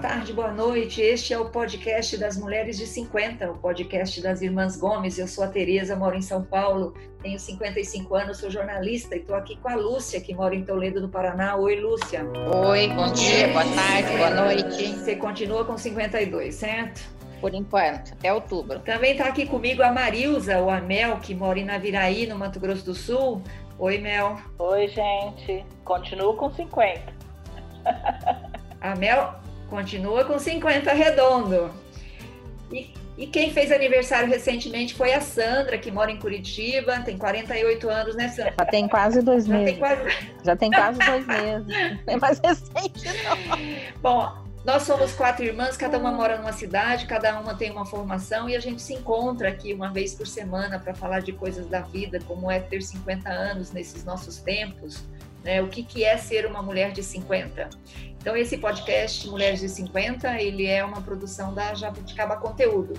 tarde, boa noite. Este é o podcast das Mulheres de 50, o podcast das Irmãs Gomes. Eu sou a Tereza, moro em São Paulo, tenho 55 anos, sou jornalista e estou aqui com a Lúcia, que mora em Toledo, no Paraná. Oi, Lúcia. Oi, bom dia, boa tarde, boa noite. Você continua com 52, certo? Por enquanto, até outubro. Também está aqui comigo a Marilza, ou a Mel, que mora em Naviraí, no Mato Grosso do Sul. Oi, Mel. Oi, gente. Continuo com 50. A Mel continua com 50 redondo. E, e, quem fez aniversário recentemente foi a Sandra, que mora em Curitiba, tem 48 anos, né, Sandra? Já tem quase dois Já meses. Tem quase... Já tem quase dois meses. Não é mais recente, não. Bom, nós somos quatro irmãs, cada uma mora numa cidade, cada uma tem uma formação e a gente se encontra aqui uma vez por semana para falar de coisas da vida, como é ter 50 anos nesses nossos tempos, né? O que, que é ser uma mulher de 50? Então, esse podcast Mulheres de 50, ele é uma produção da Jabuticaba Conteúdo.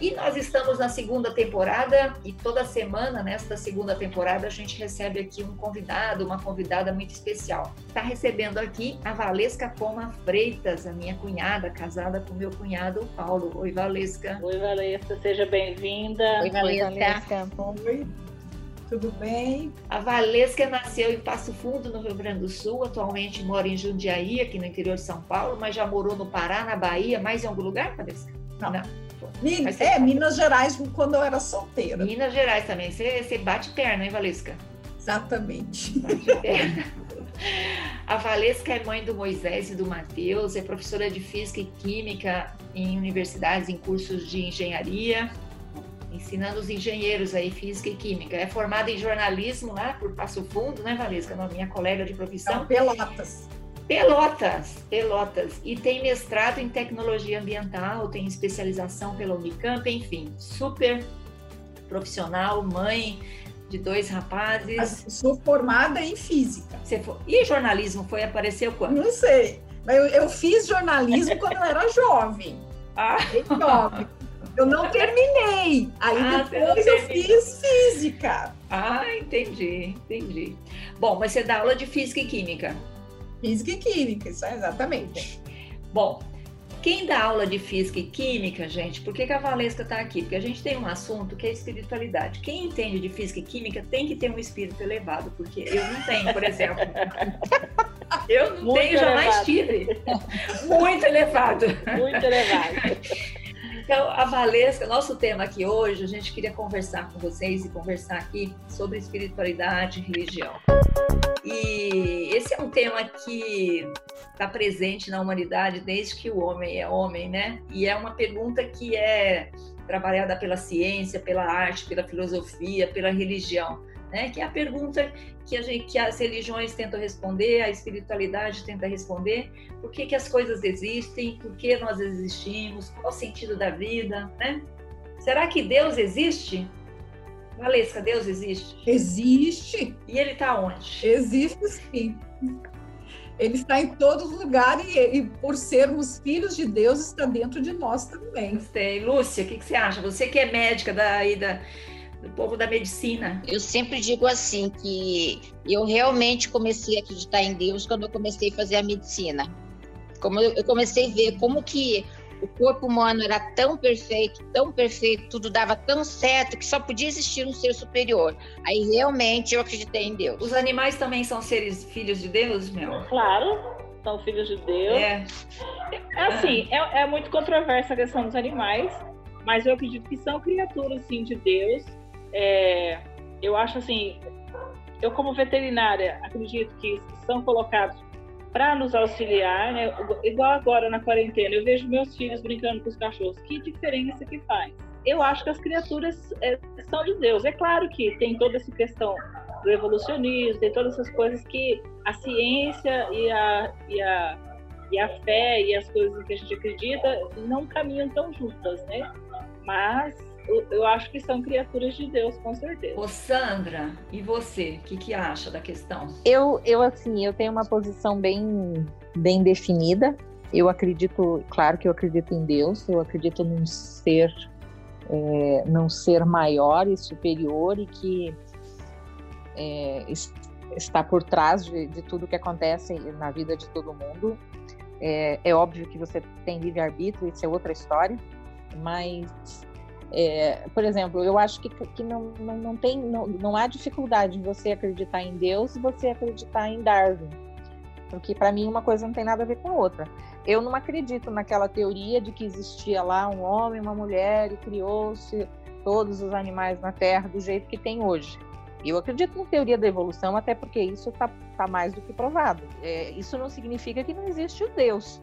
E nós estamos na segunda temporada e toda semana, nesta segunda temporada, a gente recebe aqui um convidado, uma convidada muito especial. Está recebendo aqui a Valesca Poma Freitas, a minha cunhada, casada com meu cunhado Paulo. Oi, Valesca. Oi, Valesca, seja bem-vinda. Oi, Valesca. Oi. Tudo bem? A Valesca nasceu em Passo Fundo, no Rio Grande do Sul. Atualmente mora em Jundiaí, aqui no interior de São Paulo, mas já morou no Pará, na Bahia. Mais em algum lugar, Valesca? Não. Não. Minas, é, Minas Gerais, quando eu era solteira. Minas Gerais também. Você, você bate perna, hein, Valesca? Exatamente. Bate perna. A Valesca é mãe do Moisés e do Mateus, é professora de Física e Química em universidades, em cursos de engenharia, ensinando os engenheiros aí, Física e Química. É formada em jornalismo lá por Passo Fundo, né, Valesca? Minha colega de profissão. Pelotas. Pelotas, Pelotas. E tem mestrado em tecnologia ambiental, tem especialização pela Unicamp, enfim, super profissional, mãe de dois rapazes. Sou formada em física. Você for... E jornalismo foi apareceu quando? Não sei. Mas eu, eu fiz jornalismo quando eu era jovem. Ah. Jovem. Eu não terminei. Aí ah, depois eu fiz física. Ah, entendi, entendi. Bom, mas você dá aula de física e química. Física e química, isso é exatamente. Bom, quem dá aula de física e química, gente, por que, que a Valesca está aqui? Porque a gente tem um assunto que é espiritualidade. Quem entende de física e química tem que ter um espírito elevado, porque eu não tenho, por exemplo. Eu não Muito tenho, elevado. jamais tive. Muito elevado. Muito elevado. Então, a Valesca, nosso tema aqui hoje, a gente queria conversar com vocês e conversar aqui sobre espiritualidade e religião. E esse é um tema que está presente na humanidade desde que o homem é homem, né? E é uma pergunta que é trabalhada pela ciência, pela arte, pela filosofia, pela religião, né? Que é a pergunta que, a gente, que as religiões tentam responder, a espiritualidade tenta responder, por que, que as coisas existem, por que nós existimos, qual o sentido da vida, né? Será que Deus existe? Valesca, Deus existe? Existe. E ele está onde? Existe sim. Ele está em todos os lugares e, e, por sermos filhos de Deus, está dentro de nós também. Gostei. Lúcia, o que, que, você acha? Você que é médica daí da, do povo da medicina. Eu sempre digo assim, que eu realmente comecei a acreditar em Deus quando eu comecei a fazer a medicina. Como eu, comecei a ver como que o corpo humano era tão perfeito, tão perfeito, tudo dava tão certo que só podia existir um ser superior. Aí realmente eu acreditei em Deus. Os animais também são seres filhos de Deus, meu? Claro, são filhos de Deus. É, é assim, é, é muito controversa a questão dos animais, mas eu acredito que são criaturas, sim, de Deus. É, eu acho assim, eu como veterinária acredito que são colocados para nos auxiliar, né? Igual agora na quarentena, eu vejo meus filhos brincando com os cachorros. Que diferença que faz? Eu acho que as criaturas é, são de Deus. É claro que tem toda essa questão do evolucionismo, tem todas essas coisas que a ciência e a, e a, e a fé e as coisas que a gente acredita não caminham tão juntas, né? Mas eu, acho que são criaturas de Deus, com certeza. Ô Sandra, e você, o que, que acha da questão? Eu, eu assim, eu tenho uma posição bem, bem definida. Eu acredito, claro que eu acredito em Deus, eu acredito num ser, é, num ser maior e superior e que é, está por trás de, de tudo que acontece na vida de todo mundo. É, é óbvio que você tem livre-arbítrio, isso é outra história, mas é, por exemplo, eu acho que, que não, não, não, tem, não, não há dificuldade em você acreditar em Deus e você acreditar em Darwin. Porque para mim uma coisa não tem nada a ver com a outra. Eu não acredito naquela teoria de que existia lá um homem, uma mulher e criou-se todos os animais na Terra do jeito que tem hoje. Eu acredito na teoria da evolução, até porque isso está tá mais do que provado. É, isso não significa que não existe o Deus.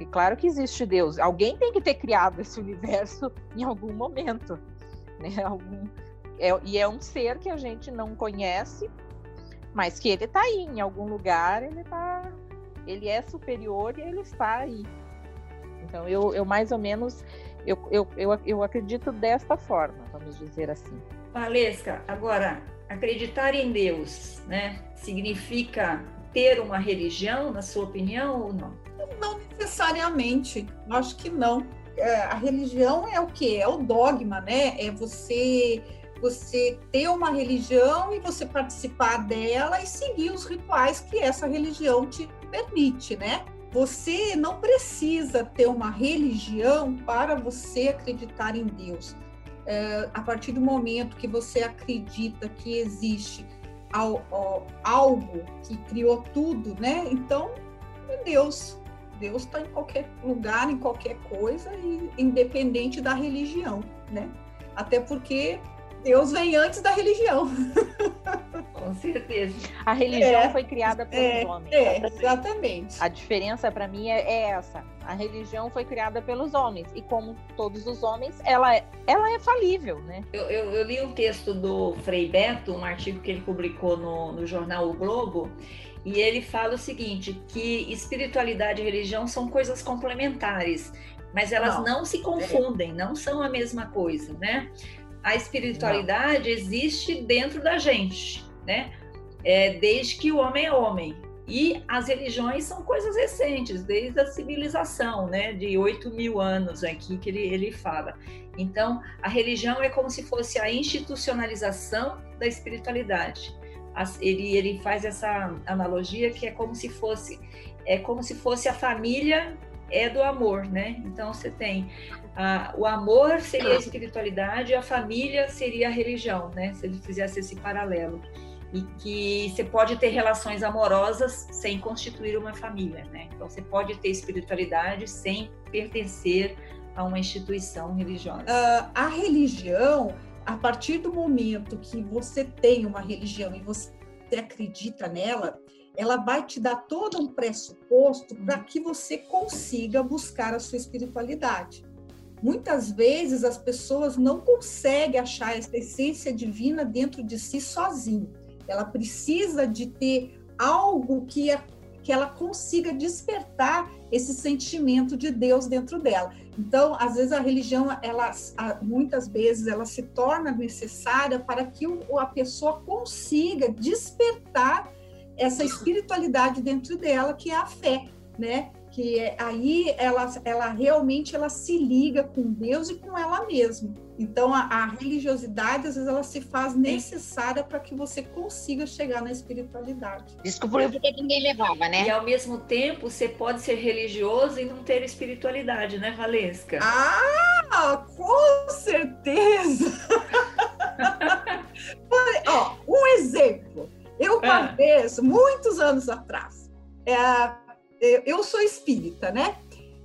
E claro que existe Deus. Alguém tem que ter criado esse universo em algum momento. Né? Algum, é, e é um ser que a gente não conhece, mas que ele está aí, em algum lugar, ele tá. Ele é superior e ele está aí. Então eu, eu mais ou menos eu, eu, eu, eu acredito desta forma, vamos dizer assim. Valesca, agora, acreditar em Deus, né? Significa ter uma religião, na sua opinião, ou não? Não necessariamente, acho que não. É, a religião é o que? É o dogma, né? É você você ter uma religião e você participar dela e seguir os rituais que essa religião te permite, né? Você não precisa ter uma religião para você acreditar em Deus. É, a partir do momento que você acredita que existe algo que criou tudo, né? Então, é Deus. Deus está em qualquer lugar, em qualquer coisa, e independente da religião, né? Até porque Deus vem antes da religião. Com certeza. A religião é, foi criada pelos é, homens. É, exatamente. A diferença para mim é, é, essa. A religião foi criada pelos homens e como todos os homens, ela é, ela é falível, né? Eu, eu, eu li um texto do Frei Beto, um artigo que ele publicou no, no jornal O Globo, e ele fala o seguinte, que espiritualidade e religião são coisas complementares, mas elas não, não se confundem, não são a mesma coisa, né? A espiritualidade não. existe dentro da gente, né? É, desde que o homem é homem. E as religiões são coisas recentes, desde a civilização, né? De 8 mil anos aqui que ele, ele fala. Então, a religião é como se fosse a institucionalização da espiritualidade ele, ele faz essa analogia que é como se fosse é como se fosse a família é do amor, né? Então você tem a, o amor seria a espiritualidade, a família seria a religião, né? Se ele fizesse esse paralelo e que você pode ter relações amorosas sem constituir uma família, né? Então você pode ter espiritualidade sem pertencer a uma instituição religiosa. Uh, a religião a partir do momento que você tem uma religião e você acredita nela, ela vai te dar todo um pressuposto para que você consiga buscar a sua espiritualidade. Muitas vezes as pessoas não conseguem achar essa essência divina dentro de si sozinho. Ela precisa de ter algo que, é, que ela consiga despertar esse sentimento de Deus dentro dela. Então, às vezes a religião, ela, muitas vezes, ela se torna necessária para que a pessoa consiga despertar essa espiritualidade dentro dela, que é a fé, né? Que é, aí ela, ela realmente ela se liga com Deus e com ela mesma. Então a, a religiosidade às vezes ela se faz necessária para que você consiga chegar na espiritualidade. Descobriu porque ninguém levava, né? E ao mesmo tempo você pode ser religioso e não ter espiritualidade, né, Valesca? Ah, com certeza. Ó, um exemplo. Eu uma ah. vez, muitos anos atrás, é, eu sou espírita, né?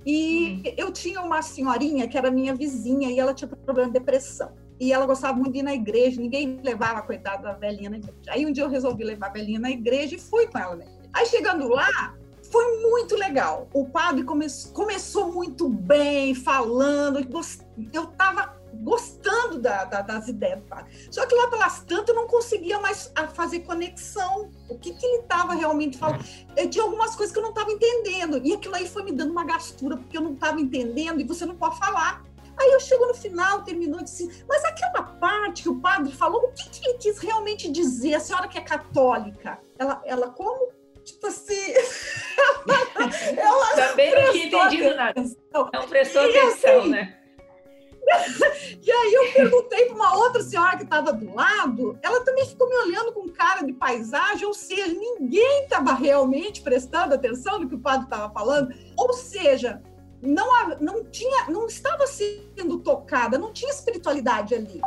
E uhum. eu tinha uma senhorinha que era minha vizinha e ela tinha problema de depressão. E ela gostava muito de ir na igreja, ninguém levava, coitada da velhinha na igreja. Aí um dia eu resolvi levar a velhinha na igreja e fui com ela, né? Aí chegando lá, foi muito legal. O padre come começou muito bem, falando. Eu estava gostando da, da, das ideias do padre. Só que lá pelas tantas eu não conseguia mais fazer conexão. O que, que ele estava realmente falando? Eu tinha algumas coisas que eu não estava entendendo. E aquilo aí foi me dando uma gastura, porque eu não estava entendendo e você não pode falar. Aí eu chego no final, terminou e disse, mas aquela parte que o padre falou, o que, que ele quis realmente dizer? A senhora que é católica, ela, ela como? Tipo assim. ela Também não tinha entendido nada. Não prestou atenção, assim, né? E aí eu perguntei para uma outra senhora que estava do lado, ela também ficou me olhando com cara de paisagem, ou seja, ninguém estava realmente prestando atenção no que o padre estava falando, ou seja, não, não tinha, não estava sendo tocada, não tinha espiritualidade ali.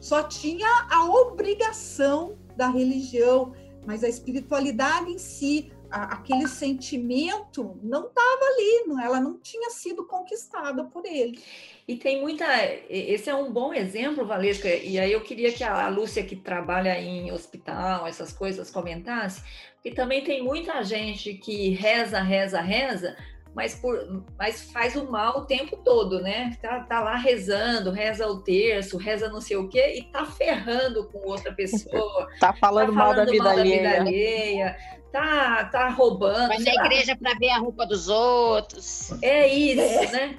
Só tinha a obrigação da religião, mas a espiritualidade em si, a, aquele sentimento não estava ali, não, ela não tinha sido conquistada por ele. E tem muita. Esse é um bom exemplo, Valesca, e aí eu queria que a Lúcia, que trabalha em hospital, essas coisas, comentasse, porque também tem muita gente que reza, reza, reza, mas, por, mas faz o mal o tempo todo, né? Tá, tá lá rezando, reza o terço, reza não sei o quê, e tá ferrando com outra pessoa. tá falando, tá falando mal, da vida, mal alheia. da vida alheia tá, tá roubando. Vai na igreja para ver a roupa dos outros. É isso, né?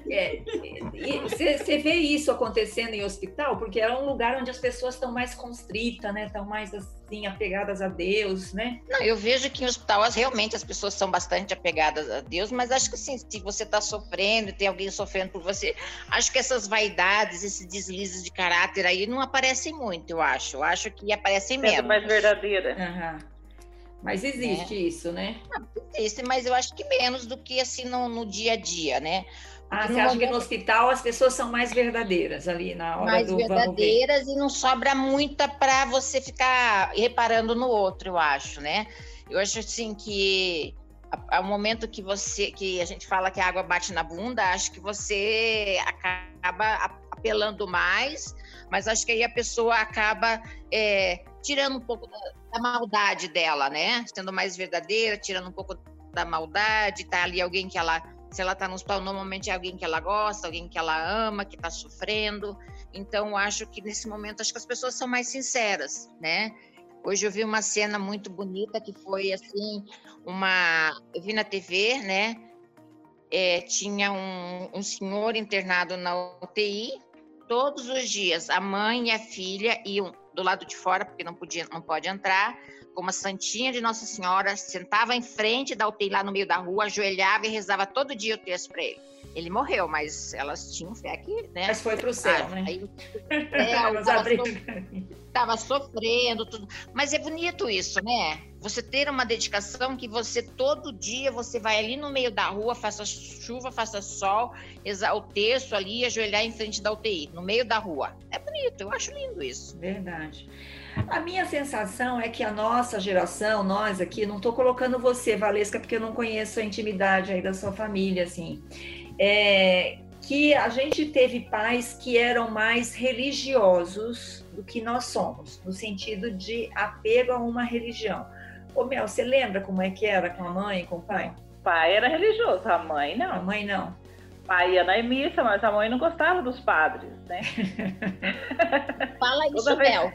Você é, vê isso acontecendo em hospital, porque é um lugar onde as pessoas estão mais constritas, né? Estão mais assim, apegadas a Deus, né? Não, eu vejo que em hospital realmente as pessoas são bastante apegadas a Deus, mas acho que assim, se você está sofrendo, tem alguém sofrendo por você, acho que essas vaidades, esses deslizes de caráter aí não aparecem muito, eu acho. Eu acho que aparecem menos. É mais verdadeira. Uhum. Mas existe é. isso, né? existe, mas eu acho que menos do que assim no, no dia a dia, né? Porque ah, você acha momento... que no hospital as pessoas são mais verdadeiras ali na hora mais do Mais verdadeiras e não sobra muita para você ficar reparando no outro, eu acho, né? Eu acho assim que ao momento que você que a gente fala que a água bate na bunda, acho que você acaba apelando mais, mas acho que aí a pessoa acaba é, tirando um pouco da, da maldade dela, né? Sendo mais verdadeira, tirando um pouco da maldade, tá ali alguém que ela, se ela tá no hospital, normalmente é alguém que ela gosta, alguém que ela ama, que tá sofrendo. Então, acho que nesse momento, acho que as pessoas são mais sinceras, né? Hoje eu vi uma cena muito bonita que foi assim, uma. Eu vi na TV, né? É, tinha um, um senhor internado na UTI, todos os dias, a mãe e a filha iam do lado de fora, porque não podia, não pode entrar, com uma santinha de Nossa Senhora, sentava em frente da UTI lá no meio da rua, ajoelhava e rezava todo dia o texto para ele. Ele morreu, mas elas tinham fé que, né? Mas foi para o céu, ah, né? Aí, estava sofrendo, tudo. Mas é bonito isso, né? Você ter uma dedicação que você todo dia você vai ali no meio da rua, faça chuva, faça sol, o texto ali, ajoelhar em frente da UTI, no meio da rua. É bonito, eu acho lindo isso. Verdade. A minha sensação é que a nossa geração, nós aqui, não estou colocando você, Valesca, porque eu não conheço a intimidade aí da sua família, assim, é, que a gente teve pais que eram mais religiosos do que nós somos, no sentido de apego a uma religião. Ô Mel, você lembra como é que era com a mãe e com o pai? O pai era religioso, a mãe não. A mãe não. O pai ia na missa, mas a mãe não gostava dos padres, né? Fala isso, vez... Mel.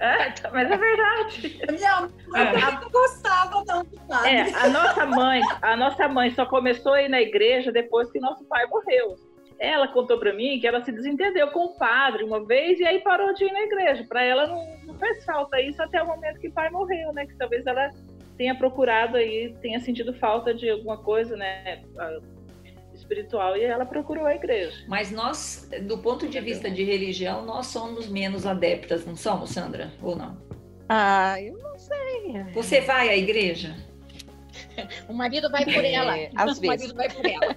É, mas é verdade. Minha mãe é. não gostava não dos padres. É, a nossa mãe, a nossa mãe só começou a ir na igreja depois que nosso pai morreu. Ela contou para mim que ela se desentendeu com o padre uma vez e aí parou de ir na igreja. Para ela não, não fez falta isso até o momento que o pai morreu, né? Que talvez ela tenha procurado aí, tenha sentido falta de alguma coisa, né? espiritual e ela procurou a igreja. Mas nós, do ponto de vista de religião, nós somos menos adeptas, não somos, Sandra? Ou não? Ah, eu não sei. Você vai à igreja? O marido vai por ela. É, às o vezes. marido vai por ela.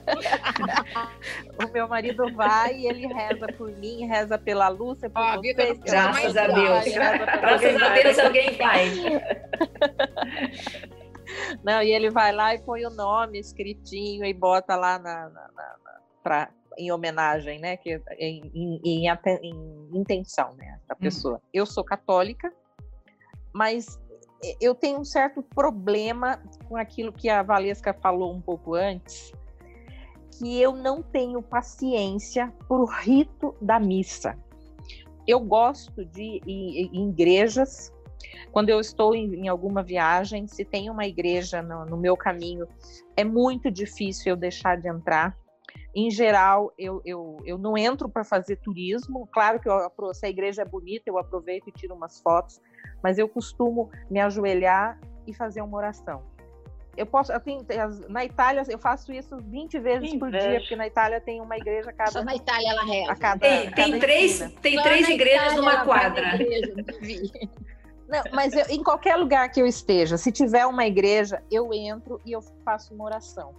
o meu marido vai e ele reza por mim, reza pela Lúcia, por oh, vocês. Graças a Deus. Graças a Deus alguém vai. Não, e ele vai lá e põe o nome escritinho e bota lá na, na, na, na pra, em homenagem, né? Que, em, em, em, em intenção, né? Da hum. pessoa. Hum. Eu sou católica, mas eu tenho um certo problema com aquilo que a Valesca falou um pouco antes, que eu não tenho paciência para o rito da missa. Eu gosto de ir em igrejas. Quando eu estou em, em alguma viagem, se tem uma igreja no, no meu caminho, é muito difícil eu deixar de entrar. Em geral, eu, eu, eu não entro para fazer turismo. Claro que eu, se a igreja é bonita, eu aproveito e tiro umas fotos, mas eu costumo me ajoelhar e fazer uma oração. eu posso, eu tenho, na Itália eu faço isso 20 vezes por dia, porque na Itália tem uma igreja a cada. Só na Itália ela reza. A cada, tem, cada tem três, tem três igrejas Itália, numa quadra. Igreja, não, mas eu, em qualquer lugar que eu esteja, se tiver uma igreja, eu entro e eu faço uma oração.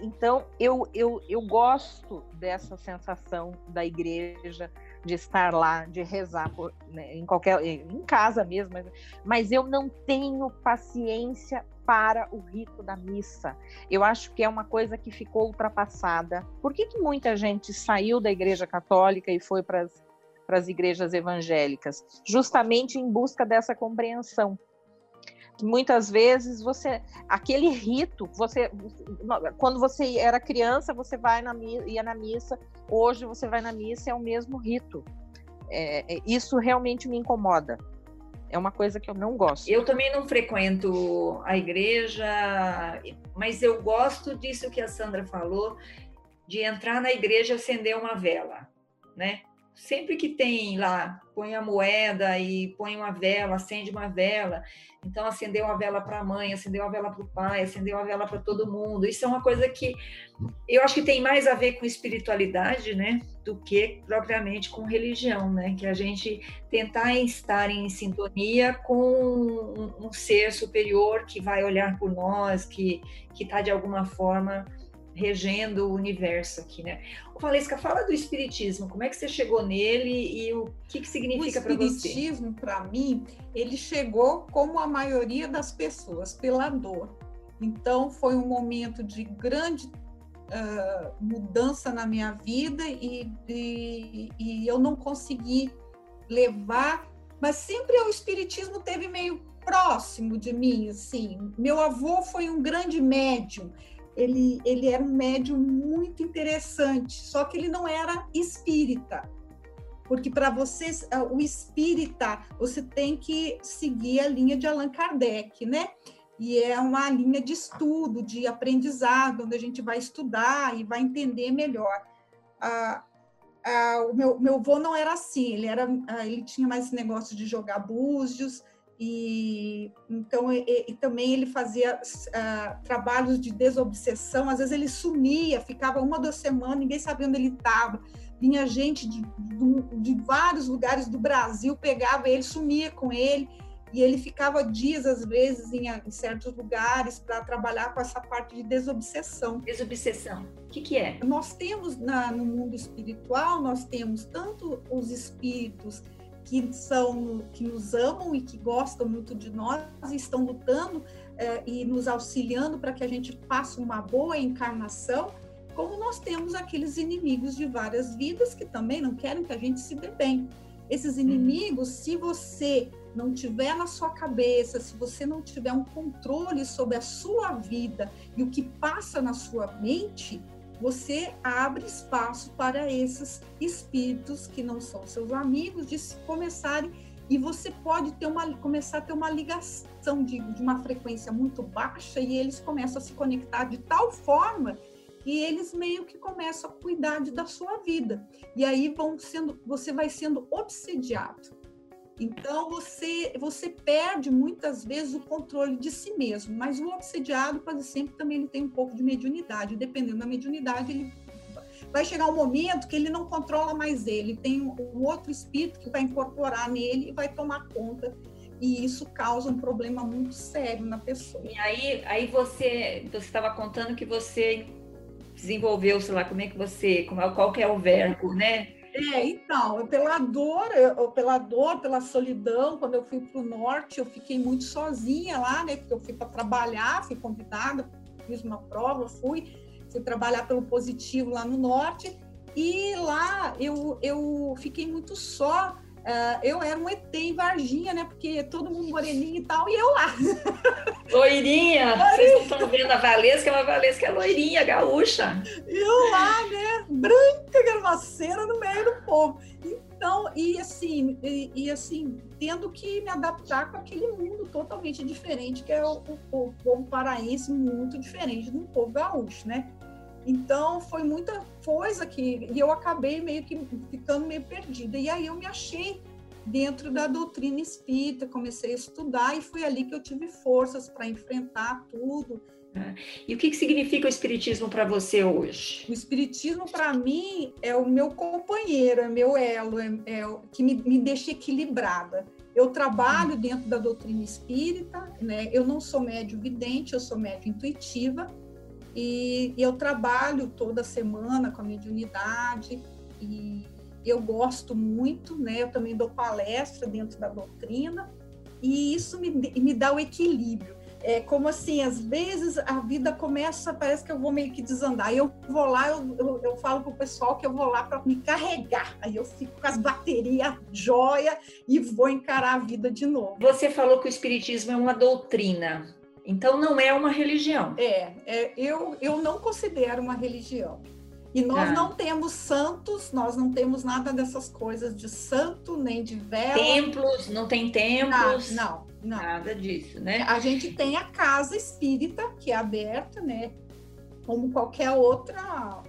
Então, eu, eu, eu gosto dessa sensação da igreja, de estar lá, de rezar por, né, em qualquer em casa mesmo, mas, mas eu não tenho paciência para o rito da missa. Eu acho que é uma coisa que ficou ultrapassada. Por que, que muita gente saiu da Igreja Católica e foi para as igrejas evangélicas? Justamente em busca dessa compreensão muitas vezes você aquele rito você quando você era criança você vai na ia na missa hoje você vai na missa é o mesmo rito. É, é, isso realmente me incomoda. É uma coisa que eu não gosto. Eu também não frequento a igreja mas eu gosto disso que a Sandra falou de entrar na igreja acender uma vela né sempre que tem lá, põe a moeda e põe uma vela, acende uma vela. Então, acendeu uma vela para a mãe, acendeu uma vela para o pai, acendeu uma vela para todo mundo. Isso é uma coisa que eu acho que tem mais a ver com espiritualidade, né? Do que propriamente com religião, né? Que a gente tentar estar em sintonia com um, um ser superior que vai olhar por nós, que está de alguma forma regendo o universo aqui, né? O Valesca, fala do espiritismo, como é que você chegou nele e o que, que significa para você? O espiritismo, para mim, ele chegou como a maioria das pessoas, pela dor. Então, foi um momento de grande uh, mudança na minha vida e, e, e eu não consegui levar, mas sempre o espiritismo teve meio próximo de mim, assim. Meu avô foi um grande médium ele, ele era um médium muito interessante, só que ele não era espírita. Porque para vocês, ah, o espírita, você tem que seguir a linha de Allan Kardec, né? E é uma linha de estudo, de aprendizado, onde a gente vai estudar e vai entender melhor. Ah, ah, o meu, meu avô não era assim, ele, era, ah, ele tinha mais esse negócio de jogar búzios, e então e, e também ele fazia uh, trabalhos de desobsessão. Às vezes ele sumia, ficava uma duas semanas, ninguém sabia onde ele estava. Vinha gente de, de, de, vários lugares do Brasil, pegava ele, sumia com ele e ele ficava dias às vezes em, em certos lugares para trabalhar com essa parte de desobsessão. Desobsessão, o que, que é? Nós temos na, no mundo espiritual nós temos tanto os espíritos que são que nos amam e que gostam muito de nós e estão lutando eh, e nos auxiliando para que a gente faça uma boa encarnação, como nós temos aqueles inimigos de várias vidas que também não querem que a gente se dê bem. Esses inimigos, se você não tiver na sua cabeça, se você não tiver um controle sobre a sua vida e o que passa na sua mente, você abre espaço para esses espíritos que não são seus amigos de começarem e você pode ter uma, começar a ter uma ligação de, de uma frequência muito baixa e eles começam a se conectar de tal forma e eles meio que começam a cuidar da sua vida. E aí vão sendo, você vai sendo obsediado. Então você você perde muitas vezes o controle de si mesmo, mas o obsediado quase sempre também ele tem um pouco de mediunidade, dependendo da mediunidade ele vai chegar um momento que ele não controla mais ele, tem um outro espírito que vai incorporar nele e vai tomar conta e isso causa um problema muito sério na pessoa. E aí, aí você você estava contando que você desenvolveu, sei lá, como é que você, é, qual que é o verbo, né? É, então, pela dor, pela dor, pela solidão, quando eu fui para o norte, eu fiquei muito sozinha lá, né? Porque eu fui para trabalhar, fui convidada, fiz uma prova, fui, fui trabalhar pelo positivo lá no norte, e lá eu, eu fiquei muito só. Uh, eu era um ET em Varginha, né? Porque todo mundo moreninho e tal, e eu lá. Loirinha! Vocês não estão vendo a Valesca, é uma Valesca é loirinha, gaúcha. E eu lá, né? Branca, gravaceira no meio do povo. Então, e assim, e, e, assim, tendo que me adaptar com aquele mundo totalmente diferente, que é o, o, o povo paraense, muito diferente do povo gaúcho, né? Então foi muita coisa que e eu acabei meio que ficando meio perdida. E aí eu me achei dentro da doutrina espírita, comecei a estudar e foi ali que eu tive forças para enfrentar tudo Ah, e o que, que significa o Espiritismo para você hoje? O Espiritismo, para mim, é o meu companheiro, é meu elo, é, é o que me, me deixa equilibrada. Eu trabalho dentro da doutrina espírita, né? Eu não sou médio vidente, eu sou médio intuitiva, e, e eu trabalho toda semana com a mediunidade, e eu gosto muito, né? Eu também dou palestra dentro da doutrina, e isso me, me dá o equilíbrio. É como assim, às vezes a vida começa, parece que eu vou meio que desandar. Eu vou lá, eu, eu, eu falo para o pessoal que eu vou lá para me carregar. Aí eu fico com as baterias joia e vou encarar a vida de novo. Você falou que o Espiritismo é uma doutrina. Então não é uma religião. É, é eu, eu não considero uma religião. E nós ah. não temos santos, nós não temos nada dessas coisas de santo, nem de vela. Templos, não tem templos. não, não. Nada disso, né? A gente tem a casa espírita, que é aberta, né? Como qualquer outra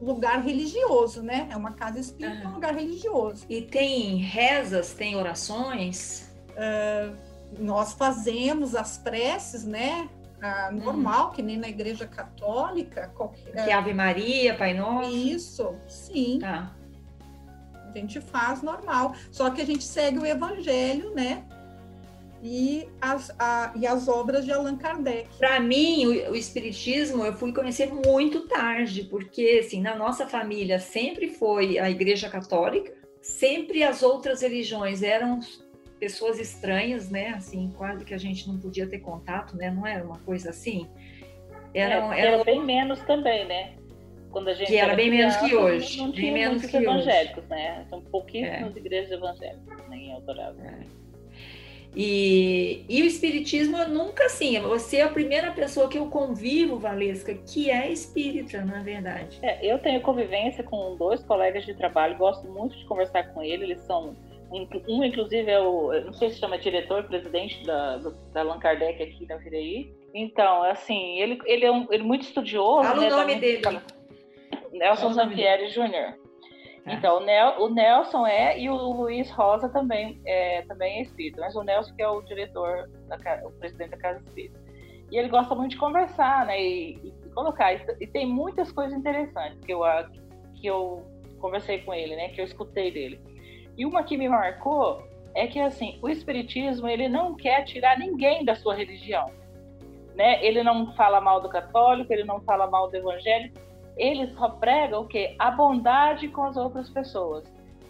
lugar religioso, né? É uma casa espírita, ah. um lugar religioso. E tem rezas, tem orações? Uh, nós fazemos as preces, né? Ah, normal, que nem na igreja católica. Qualquer... Que é Ave Maria, Pai Nosso. Isso, sim. Tá. A gente faz normal. Só que a gente segue o evangelho, né? E as, a, e as obras de Allan Kardec. Para mim, o, o, Espiritismo eu fui conhecer muito tarde, porque assim, na nossa família sempre foi a Igreja Católica, sempre as outras religiões eram pessoas estranhas, né? Assim, quase que a gente não podia ter contato, né? Não era uma coisa assim. Era, é, era bem menos também, né? Quando a gente que era, bem menos que hoje. Não, bem menos que evangélicos, hoje. né? São pouquíssimas é. igrejas evangélicas, nem em Eldorado. É. E, e o espiritismo eu nunca assim, você é a primeira pessoa que eu convivo, Valesca, que é espírita, na verdade. É, eu tenho convivência com dois colegas de trabalho, gosto muito de conversar com eles, eles são um, inclusive, é o, não sei se chama diretor, presidente da, do, da Allan Kardec aqui na Viraí. Então, assim, ele, ele é um, ele é muito estudioso. Fala né, o nome dele. Nelson Zampieri Jr. É. Então, o, Nel, o, Nelson é e o Luiz Rosa também é, também é espírita, mas o Nelson que é o diretor, da, o presidente da Casa Espírita. E ele gosta muito de conversar, né, e, e colocar. E, e, tem muitas coisas interessantes que eu, que eu conversei com ele, né, que eu escutei dele. E uma que me marcou é que assim, o espiritismo, ele não quer tirar ninguém da sua religião. Né? Ele não fala mal do católico, ele não fala mal do evangélico, ele só prega o quê? A bondade com as outras pessoas.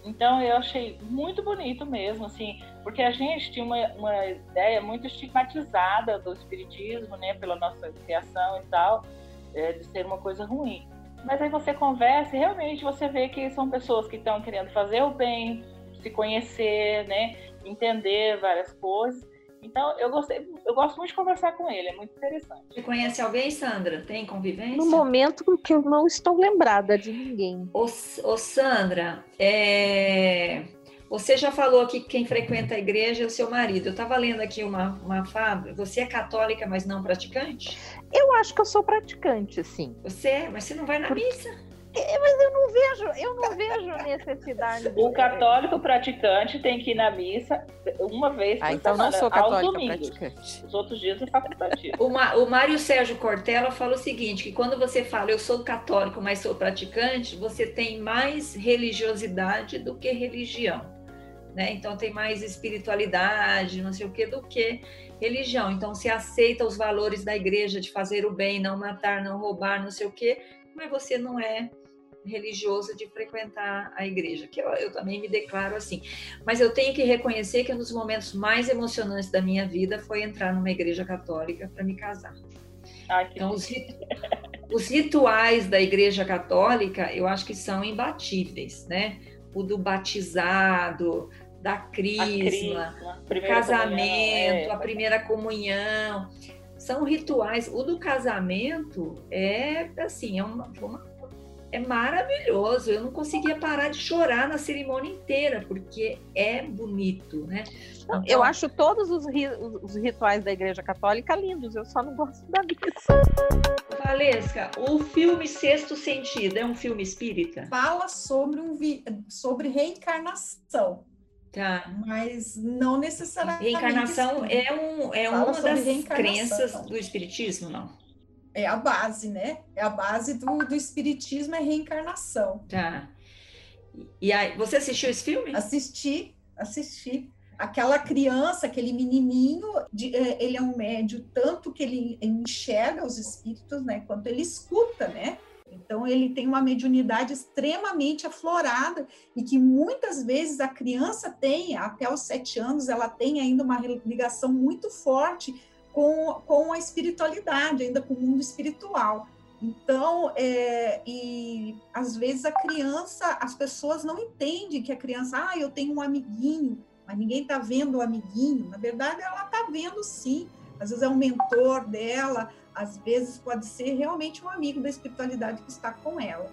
Então eu achei muito bonito mesmo, assim, porque a gente tinha uma, uma ideia muito estigmatizada do espiritismo, né, pela nossa criação e tal, é, de ser uma coisa ruim. Mas aí você conversa e realmente você vê que são pessoas que estão querendo fazer o bem, se conhecer, né? Entender várias coisas. Então, eu gostei, eu gosto muito de conversar com ele, é muito interessante. Você conhece alguém, Sandra? Tem convivência? No momento que eu não estou lembrada de ninguém. Ô, ô Sandra, é... você já falou que quem frequenta a igreja é o seu marido. Eu estava lendo aqui uma, uma fábrica. Você é católica, mas não praticante? Eu acho que eu sou praticante, sim. Você é, mas você não vai na missa? É, mas eu não vejo, eu não vejo necessidade. O católico praticante tem que ir na missa uma vez por ah, então semana, não sou católico praticante. Os outros dias é facultativo. O, Ma, o Mário Sérgio Cortella fala o seguinte, que quando você fala eu sou católico, mas sou praticante, você tem mais religiosidade do que religião. Né? Então tem mais espiritualidade, não sei o que, do que religião. Então se aceita os valores da igreja de fazer o bem, não matar, não roubar, não sei o que, mas você não é religiosa de frequentar a igreja, que eu, eu, também me declaro assim. Mas eu tenho que reconhecer que um dos momentos mais emocionantes da minha vida foi entrar numa igreja católica para me casar. Ai, então, os, os, rituais da igreja católica, eu acho que são imbatíveis, né? O do batizado, da crisma, do casamento, é. a primeira comunhão. São rituais. O do casamento é, assim, é uma, uma é maravilhoso. Eu não conseguia parar de chorar na cerimônia inteira, porque é bonito, né? Então, eu acho todos os, ri os, rituais da Igreja Católica lindos, eu só não gosto da missa. Valesca, o filme Sexto Sentido é um filme espírita? Fala sobre, um sobre reencarnação. Tá. Mas não necessariamente. Reencarnação é, um, é uma das crenças do Espiritismo, não? É a base, né? É a base do, do espiritismo, é reencarnação. Tá. E aí, você assistiu esse filme? Assisti, assisti. Aquela criança, aquele menininho, de, é, ele é um médio tanto que ele enxerga os espíritos, né, quanto ele escuta, né? Então, ele tem uma mediunidade extremamente aflorada e que muitas vezes a criança tem, até os sete anos, ela tem ainda uma ligação muito forte com, com a espiritualidade, ainda com o mundo espiritual. Então, é, e às vezes a criança, as pessoas não entendem que a criança, ah, eu tenho um amiguinho, mas ninguém está vendo o amiguinho. Na verdade, ela está vendo sim. Às vezes é um mentor dela, às vezes pode ser realmente um amigo da espiritualidade que está com ela.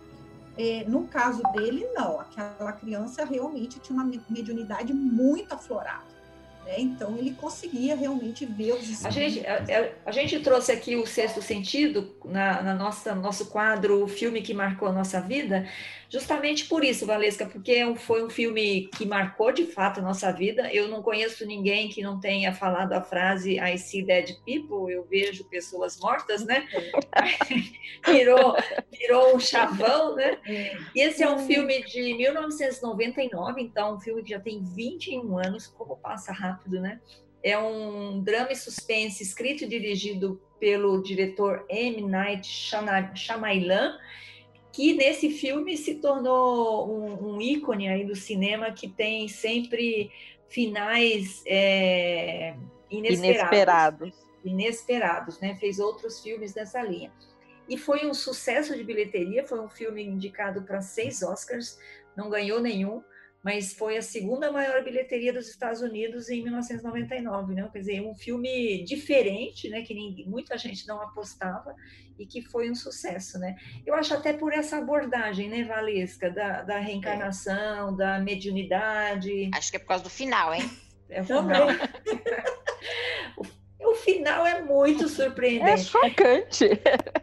É, no caso dele, não. Aquela criança realmente tinha uma mediunidade muito aflorada. Né? Então, ele conseguia realmente ver os. A gente, a, a gente trouxe aqui o sexto sentido na, na nossa nosso quadro, o filme que marcou a nossa vida, justamente por isso, Valesca, porque é foi um filme que marcou de fato a nossa vida. Eu não conheço ninguém que não tenha falado a frase I see dead people, eu vejo pessoas mortas, né? virou, virou um chavão, né? É. E esse é um filme de 1999, então um filme que já tem 21 anos, como passa rápido, né? É um drama e suspense escrito e dirigido pelo diretor M. Night Shyamalan, que nesse filme se tornou um, um ícone aí do cinema que tem sempre finais é, inesperados. Inesperados. Inesperados, né? Fez outros filmes dessa linha. E foi um sucesso de bilheteria, foi um filme indicado para seis Oscars, não ganhou nenhum, mas foi a segunda maior bilheteria dos Estados Unidos em 1999, né? Quer dizer, um filme diferente, né? Que ninguém, muita gente não apostava e que foi um sucesso, né? Eu acho até por essa abordagem, né, Valesca, da, da reencarnação, é. da mediunidade. Acho que é por causa do final, hein? É o final. o, o final é muito surpreendente. É chocante.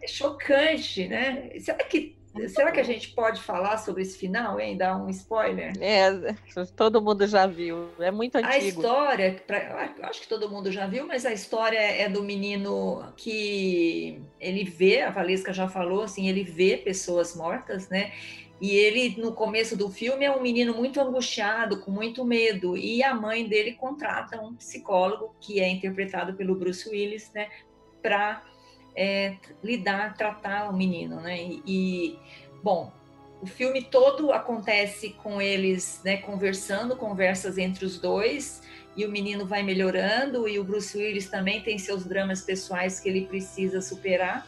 É chocante, né? Será que Será que a gente pode falar sobre esse final, hein? Dar um spoiler? É, todo mundo já viu. É muito antigo. A história, pra, acho que todo mundo já viu, mas a história é do menino que ele vê, a Valesca já falou, assim, ele vê pessoas mortas, né? E ele, no começo do filme, é um menino muito angustiado, com muito medo. E a mãe dele contrata um psicólogo, que é interpretado pelo Bruce Willis, né? Para é, lidar, tratar o menino, né? E, e, bom, o filme todo acontece com eles, né, conversando, conversas entre os dois, e o menino vai melhorando, e o Bruce Willis também tem seus dramas pessoais que ele precisa superar.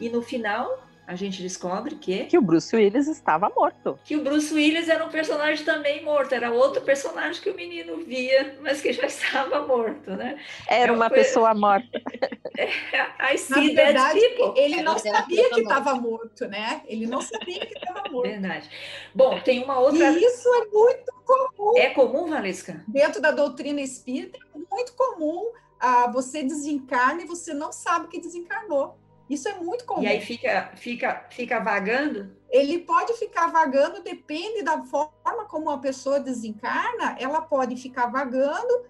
E no final, a gente descobre que. Que o Bruce Willis estava morto. Que o Bruce Willis era um personagem também morto, era outro personagem que o menino via, mas que já estava morto, né? Era é uma coisa... pessoa morta. é, I see Na verdade, people. ele não sabia que estava morto, né? Ele não sabia que estava morto. Verdade. Bom, tem uma outra. E isso é muito comum. É comum, Valesca? Dentro da doutrina espírita, é muito comum. Ah, você desencarna e você não sabe que desencarnou. Isso é muito comum. E aí fica, fica, fica vagando? Ele pode ficar vagando, depende da forma como a pessoa desencarna, ela pode ficar vagando.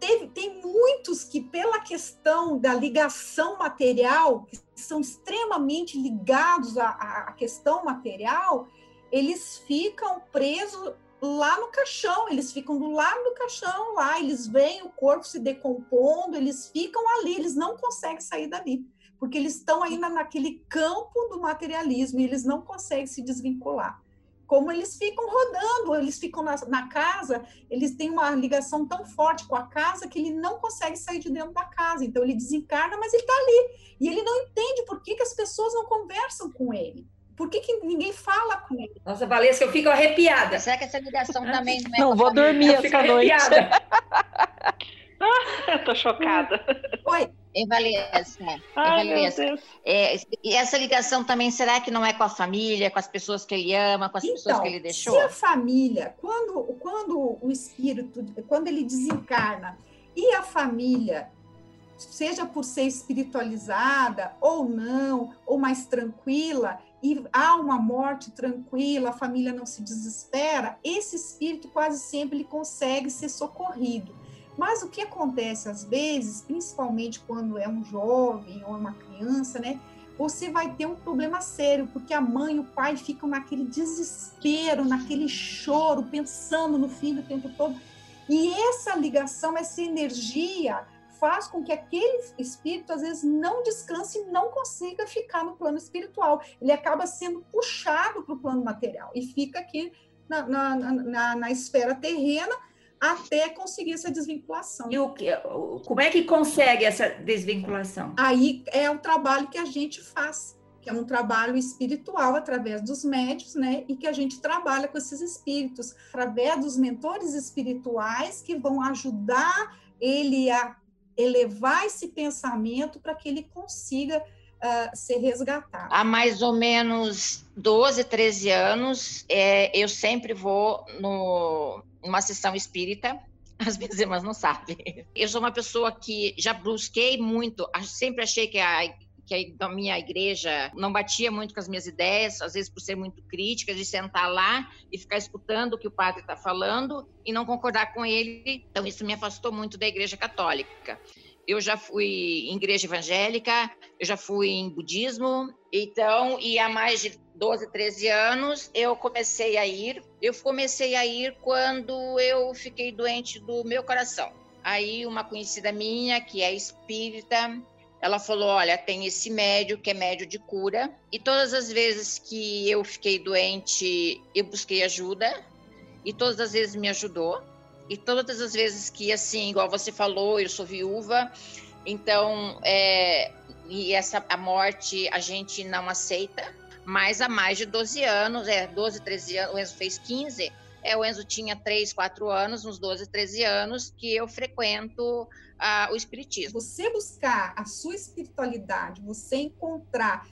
Teve, tem muitos que, pela questão da ligação material, que são extremamente ligados à, à questão material, eles ficam presos lá no caixão, eles ficam do lado do caixão lá, eles veem o corpo se decompondo, eles ficam ali, eles não conseguem sair dali porque eles estão ainda naquele campo do materialismo e eles não conseguem se desvincular. Como eles ficam rodando, eles ficam na, na casa, eles têm uma ligação tão forte com a casa que ele não consegue sair de dentro da casa. Então ele desencarna, mas ele está ali. E ele não entende por que, que as pessoas não conversam com ele. Por que, que ninguém fala com ele? Nossa, Valesca, eu fico arrepiada. Será que essa ligação também não é Não, vou dormir essa noite. eu tô chocada. Oi. Ai, Evalesca. É, e essa ligação também, será que não é com a família, com as pessoas que ele ama, com as então, pessoas que ele deixou? Se a família, quando, quando o espírito, quando ele desencarna, e a família, seja por ser espiritualizada ou não, ou mais tranquila, e há uma morte tranquila, a família não se desespera, esse espírito quase sempre ele consegue ser socorrido. Mas o que acontece às vezes, principalmente quando é um jovem ou uma criança, né? você vai ter um problema sério, porque a mãe e o pai ficam naquele desespero, naquele choro, pensando no filho o tempo todo. E essa ligação, essa energia faz com que aquele espírito às vezes não descanse e não consiga ficar no plano espiritual. Ele acaba sendo puxado para o plano material e fica aqui na, na, na, na esfera terrena até conseguir essa desvinculação. E o que, como é que consegue essa desvinculação? Aí é o trabalho que a gente faz, que é um trabalho espiritual através dos médios, né? E que a gente trabalha com esses espíritos através dos mentores espirituais que vão ajudar ele a elevar esse pensamento para que ele consiga uh, ser resgatado. Há mais ou menos 12, 13 anos, é, eu sempre vou no uma sessão espírita, as minhas irmãs não sabem. Eu sou uma pessoa que já busquei muito, sempre achei que a que a minha igreja não batia muito com as minhas ideias, às vezes por ser muito crítica, de sentar lá e ficar escutando o que o padre está falando e não concordar com ele. Então, isso me afastou muito da igreja católica. Eu já fui em igreja evangélica, eu já fui em budismo, então, e há mais de 12, 13 anos, eu comecei a ir. Eu comecei a ir quando eu fiquei doente do meu coração. Aí uma conhecida minha, que é espírita, ela falou: "Olha, tem esse médio que é médio de cura, e todas as vezes que eu fiquei doente, eu busquei ajuda, e todas as vezes me ajudou. E todas as vezes que assim, igual você falou, eu sou viúva, então é, e essa a morte a gente não aceita, mas há mais de 12 anos, é 12, 13 anos, o Enzo fez 15, é, o Enzo tinha 3, 4 anos, uns 12, 13 anos, que eu frequento ah, o Espiritismo. Você buscar a sua espiritualidade, você encontrar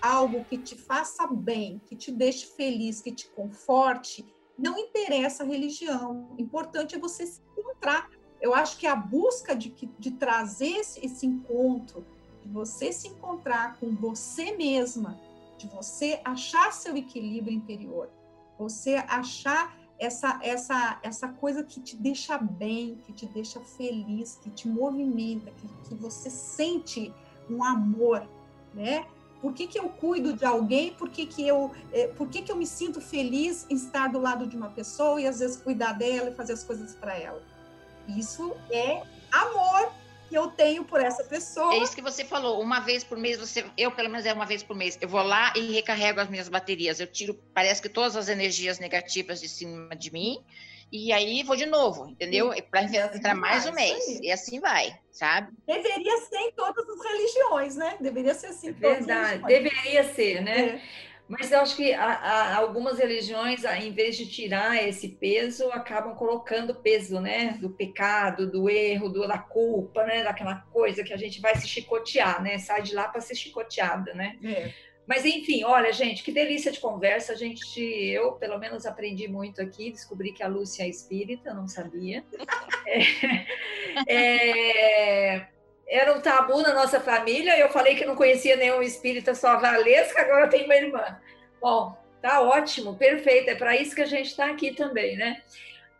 algo que te faça bem, que te deixe feliz, que te conforte, não interessa a religião. O importante é você se encontrar. Eu acho que a busca de, de trazer esse, esse encontro, de você se encontrar com você mesma, de você achar seu equilíbrio interior, você achar essa, essa, essa coisa que te deixa bem, que te deixa feliz, que te movimenta, que, que você sente um amor, né? Por que, que eu cuido de alguém? Por que, que eu, é, por que, que eu me sinto feliz em estar do lado de uma pessoa e às vezes cuidar dela e fazer as coisas para ela? Isso é amor que eu tenho por essa pessoa. É isso que você falou. Uma vez por mês, você, eu pelo menos é uma vez por mês, eu vou lá e recarrego as minhas baterias. Eu tiro, parece que todas as energias negativas de cima de mim. E aí vou de novo, entendeu? Para entrar mais um mês. E assim vai, sabe? Deveria ser em todas as religiões, né? Deveria ser assim. É verdade, deveria ser, né? É. Mas eu acho que a, a, algumas religiões, em vez de tirar esse peso, acabam colocando peso, né? Do pecado, do erro, do, da culpa, né? Daquela coisa que a gente vai se chicotear, né? Sai de lá para ser chicoteada, né? É. Mas enfim, olha, gente, que delícia de conversa. A gente, eu pelo menos aprendi muito aqui, descobri que a Lúcia é espírita, não sabia. é, é, era um tabu na nossa família. Eu falei que não conhecia nenhum espírita, só a Valesca, agora tem uma irmã. Bom, tá ótimo, perfeito. É para isso que a gente está aqui também, né?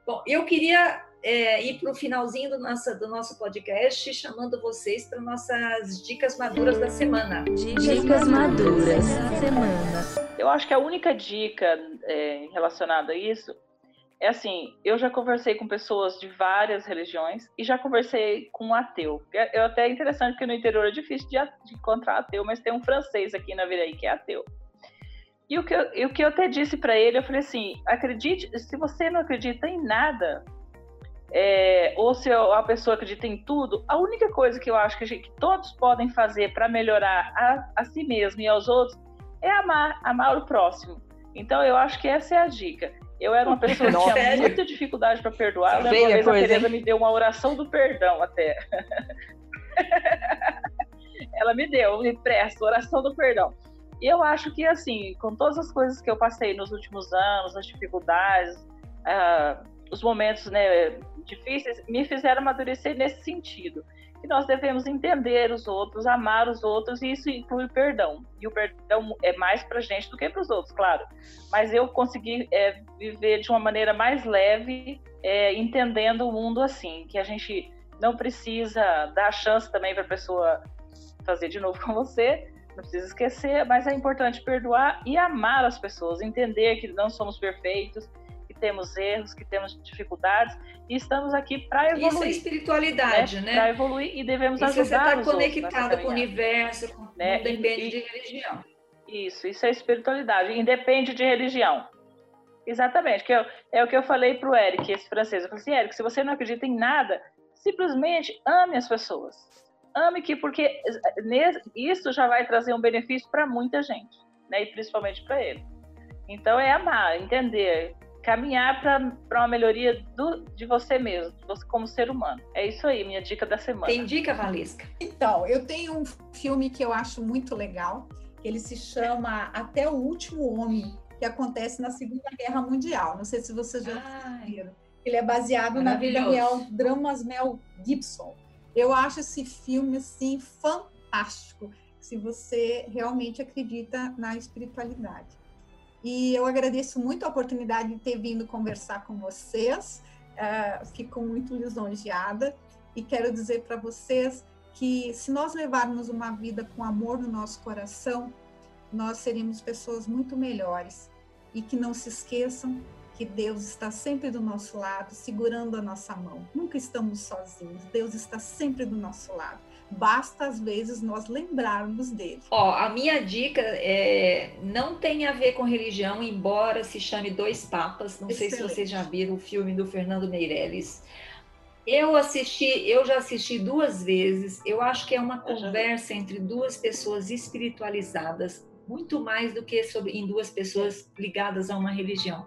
Bom, eu queria é, ir para o finalzinho do nosso, do nosso podcast, chamando vocês para nossas dicas maduras da semana. Dicas maduras da semana. Eu acho que a única dica é, relacionada a isso é assim, eu já conversei com pessoas de várias religiões e já conversei com um ateu. É, é até interessante porque no interior é difícil de, de encontrar ateu, mas tem um francês aqui na Viraí que é ateu. E o que eu, o que eu até disse para ele, eu falei assim, acredite, se você não acredita em nada, é, ou se a pessoa acredita em tudo, a única coisa que eu acho que, gente, que todos podem fazer para melhorar a, a si mesmo e aos outros é amar, amar o próximo. Então eu acho que essa é a dica. Eu era uma pessoa que tinha muita dificuldade para perdoar. Uma vez coisa, a Teresa me deu uma oração do perdão até. Ela me deu, me presta, oração do perdão. E eu acho que, assim, com todas as coisas que eu passei nos últimos anos, as dificuldades, uh, os momentos né, difíceis, me fizeram amadurecer nesse sentido que nós devemos entender os outros, amar os outros, e isso inclui perdão. E o perdão é mais para gente do que para os outros, claro. Mas eu consegui é, viver de uma maneira mais leve, é, entendendo o mundo assim, que a gente não precisa dar chance também para a pessoa fazer de novo com você, não precisa esquecer, mas é importante perdoar e amar as pessoas, entender que não somos perfeitos, temos erros, que temos dificuldades e estamos aqui para evoluir. Isso é espiritualidade, né? né? Para evoluir e devemos isso ajudar você está conectado com o universo, né? não depende e, de religião. Isso, isso é espiritualidade, independe de religião. Exatamente, que eu, é o que eu falei para o Eric, esse francês. Eu falei assim, Eric, se você não acredita em nada, simplesmente ame as pessoas ame que porque isso já vai trazer um benefício para muita gente, né? E principalmente para ele. Então é amar, entender, caminhar para uma melhoria do, de você mesmo, de você como ser humano. É isso aí, minha dica da semana. Tem dica, Valesca? Então, eu tenho um filme que eu acho muito legal, ele se chama Até o Último Homem, que acontece na Segunda Guerra Mundial. Não sei se vocês já viram. Ele é baseado na vida real Dramas Mel Gibson. Eu acho esse filme assim fantástico, se você realmente acredita na espiritualidade. E eu agradeço muito a oportunidade de ter vindo conversar com vocês. Uh, fico muito lisonjeada e quero dizer para vocês que se nós levarmos uma vida com amor no nosso coração, nós seremos pessoas muito melhores. E que não se esqueçam que Deus está sempre do nosso lado, segurando a nossa mão. Nunca estamos sozinhos. Deus está sempre do nosso lado. Basta às vezes nós lembrarmos dele. Ó, a minha dica é, não tem a ver com religião, embora se chame Dois Papas. Não Excelente. sei se vocês já viram o filme do Fernando Meirelles. Eu assisti, eu já assisti duas vezes. Eu acho que é uma conversa entre duas pessoas espiritualizadas, muito mais do que sobre em duas pessoas ligadas a uma religião.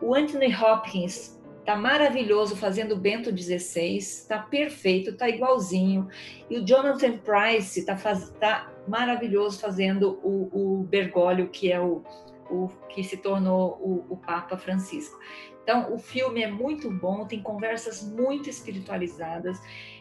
O Anthony Hopkins tá maravilhoso fazendo Bento XVI, tá perfeito, tá igualzinho. E o Jonathan Price tá, faz, tá maravilhoso fazendo o, o Bergoglio, que é o, o que se tornou o, o Papa Francisco. Então, o filme é muito bom, tem conversas muito espiritualizadas,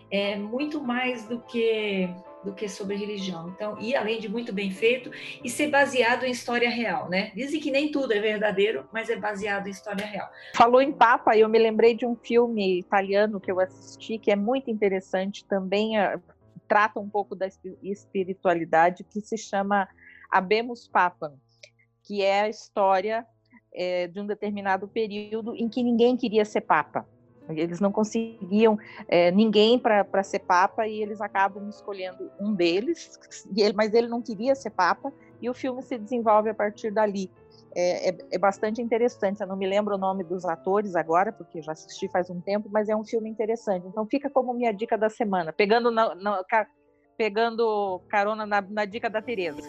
é muito mais do que do que sobre religião. Então, e além de muito bem feito e ser baseado em história real, né? Dizem que nem tudo é verdadeiro, mas é baseado em história real. Falou em Papa, e eu me lembrei de um filme italiano que eu assisti que é muito interessante, também uh, trata um pouco da espiritualidade, que se chama Abemus Papam, que é a história é, de um determinado período em que ninguém queria ser papa. Eles não conseguiam é, ninguém para ser papa e eles acabam escolhendo um deles, ele, mas ele não queria ser papa e o filme se desenvolve a partir dali. É, é, é, bastante interessante. Eu não me lembro o nome dos atores agora, porque já assisti faz um tempo, mas é um filme interessante. Então fica como minha dica da semana, pegando, na, na, pegando carona na, na dica da Tereza.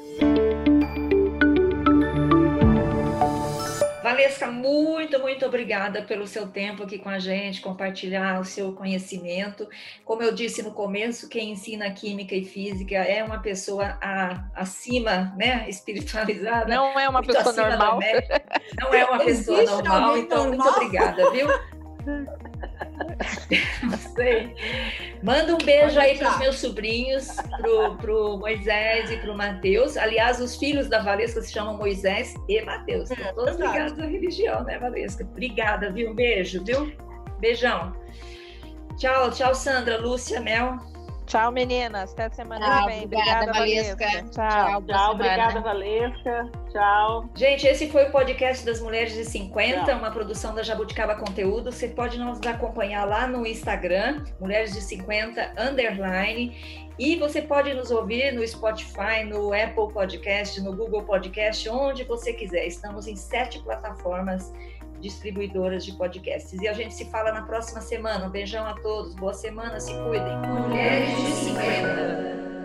Valesca, muito, muito obrigada pelo seu tempo aqui com a gente, compartilhar o seu conhecimento. Como eu disse no começo, quem ensina química e física é uma pessoa a, acima, né, espiritualizada. Não é uma pessoa normal. Não é uma pessoa normal, então normal? muito obrigada, viu? Não sei. Manda um beijo aí para os meus sobrinhos, pro, pro Moisés e pro Mateus. Aliás, os filhos da Valesca se chamam Moisés e Mateus. Estão é, todos ligados à religião, né, Valesca? Obrigada, viu? Um beijo, viu? Beijão. Tchau, tchau, Sandra, Lúcia, Mel. Tchau, meninas. Até semana que vem. Obrigada, Valesca. Valesca. Tchau. Tchau, obrigada, Valesca. Tchau. Gente, esse foi o podcast das Mulheres de 50, Tchau. uma produção da Jabuticaba Conteúdo. Você pode nos acompanhar lá no Instagram, Mulheres de 50 underline. E você pode nos ouvir no Spotify, no Apple Podcast, no Google Podcast, onde você quiser. Estamos em sete plataformas distribuidoras de podcasts. E a gente se fala na próxima semana. Um beijão a todos, boa semana, se cuidem. Mulheres de 50.